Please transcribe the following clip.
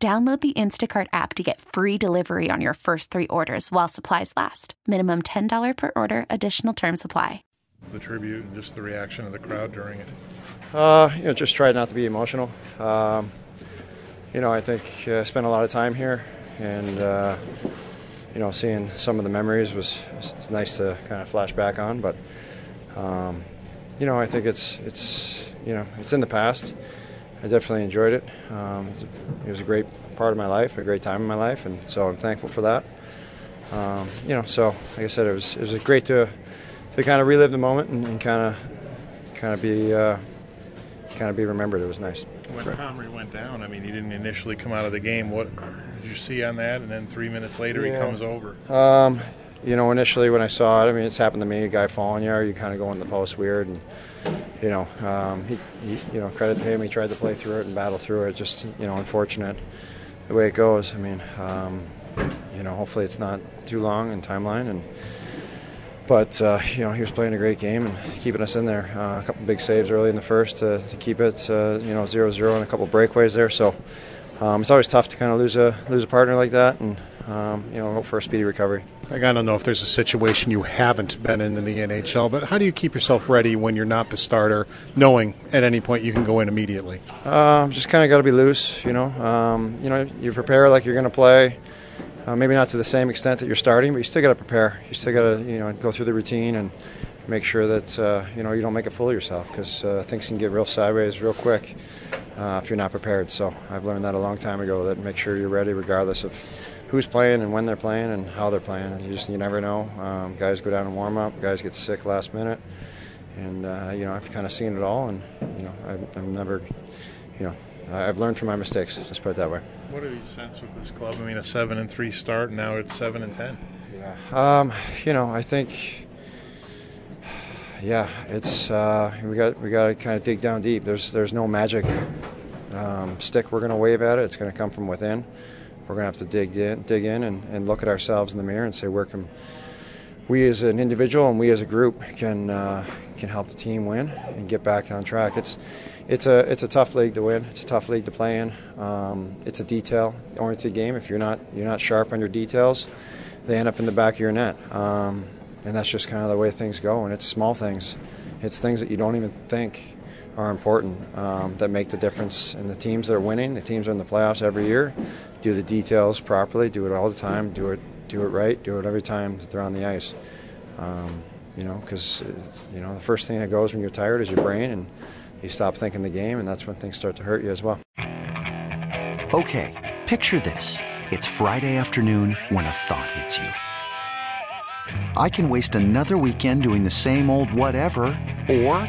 Download the Instacart app to get free delivery on your first three orders while supplies last. Minimum $10 per order, additional term supply. The tribute and just the reaction of the crowd during it. Uh, you know, just try not to be emotional. Um, you know, I think uh, I spent a lot of time here, and uh, you know, seeing some of the memories was, was nice to kind of flash back on. But um, you know, I think it's it's you know it's in the past. I definitely enjoyed it. Um, it was a great part of my life, a great time in my life, and so I'm thankful for that. Um, you know, so like I said, it was it was great to to kind of relive the moment and, and kind of kind of be uh, kind of be remembered. It was nice. When Comrie went down, I mean, he didn't initially come out of the game. What did you see on that? And then three minutes later, Yeah. he comes over. Um, you know, initially when I saw it, I mean, it's happened to me. A guy falling you, you kind of go in the post weird, and you know, um, he, he, you know, credit to him. He tried to play through it and battle through it. Just you know, unfortunate the way it goes. I mean, um, you know, hopefully it's not too long in timeline, and but uh, you know, he was playing a great game and keeping us in there. Uh, a couple big saves early in the first to, to keep it, uh, you know, 0-0 and a couple breakaways there. So um, it's always tough to kind of lose a lose a partner like that, and um, you know, hope for a speedy recovery. I don't know if there's a situation you haven't been in in the NHL, but how do you keep yourself ready when you're not the starter, knowing at any point you can go in immediately? Um, just kind of got to be loose, you know. Um, you know, you prepare like you're going to play. Uh, maybe not to the same extent that you're starting, but you still got to prepare. You still got to, you know, go through the routine and make sure that uh, you know you don't make a fool of yourself because uh, things can get real sideways real quick uh, if you're not prepared. So I've learned that a long time ago. That make sure you're ready regardless of who's playing and when they're playing and how they're playing. You just you never know. Um, guys go down and warm up. Guys get sick last minute, and uh, you know I've kind of seen it all. And you know I've, I've never, you know, I've learned from my mistakes. Let's put it that way. What do you sense with this club? I mean, a seven and three start, and now it's seven and ten. Um, you know, I think, yeah, it's uh, we got we got to kind of dig down deep. There's there's no magic um, stick we're going to wave at it. It's going to come from within. We're going to have to dig in, dig in, and, and look at ourselves in the mirror and say where can we as an individual and we as a group can uh, can help the team win and get back on track. It's it's a it's a tough league to win. It's a tough league to play in. Um, it's a detail oriented game. If you're not you're not sharp on your details, they end up in the back of your net. Um, and that's just kind of the way things go. And it's small things. It's things that you don't even think are important um, that make the difference. And the teams that are winning, the teams are in the playoffs every year, do the details properly, do it all the time, do it do it right, do it every time that they're on the ice. Um, you know, because you know the first thing that goes when you're tired is your brain, and you stop thinking the game, and that's when things start to hurt you as well. Okay, picture this. It's Friday afternoon when a thought hits you. I can waste another weekend doing the same old whatever, or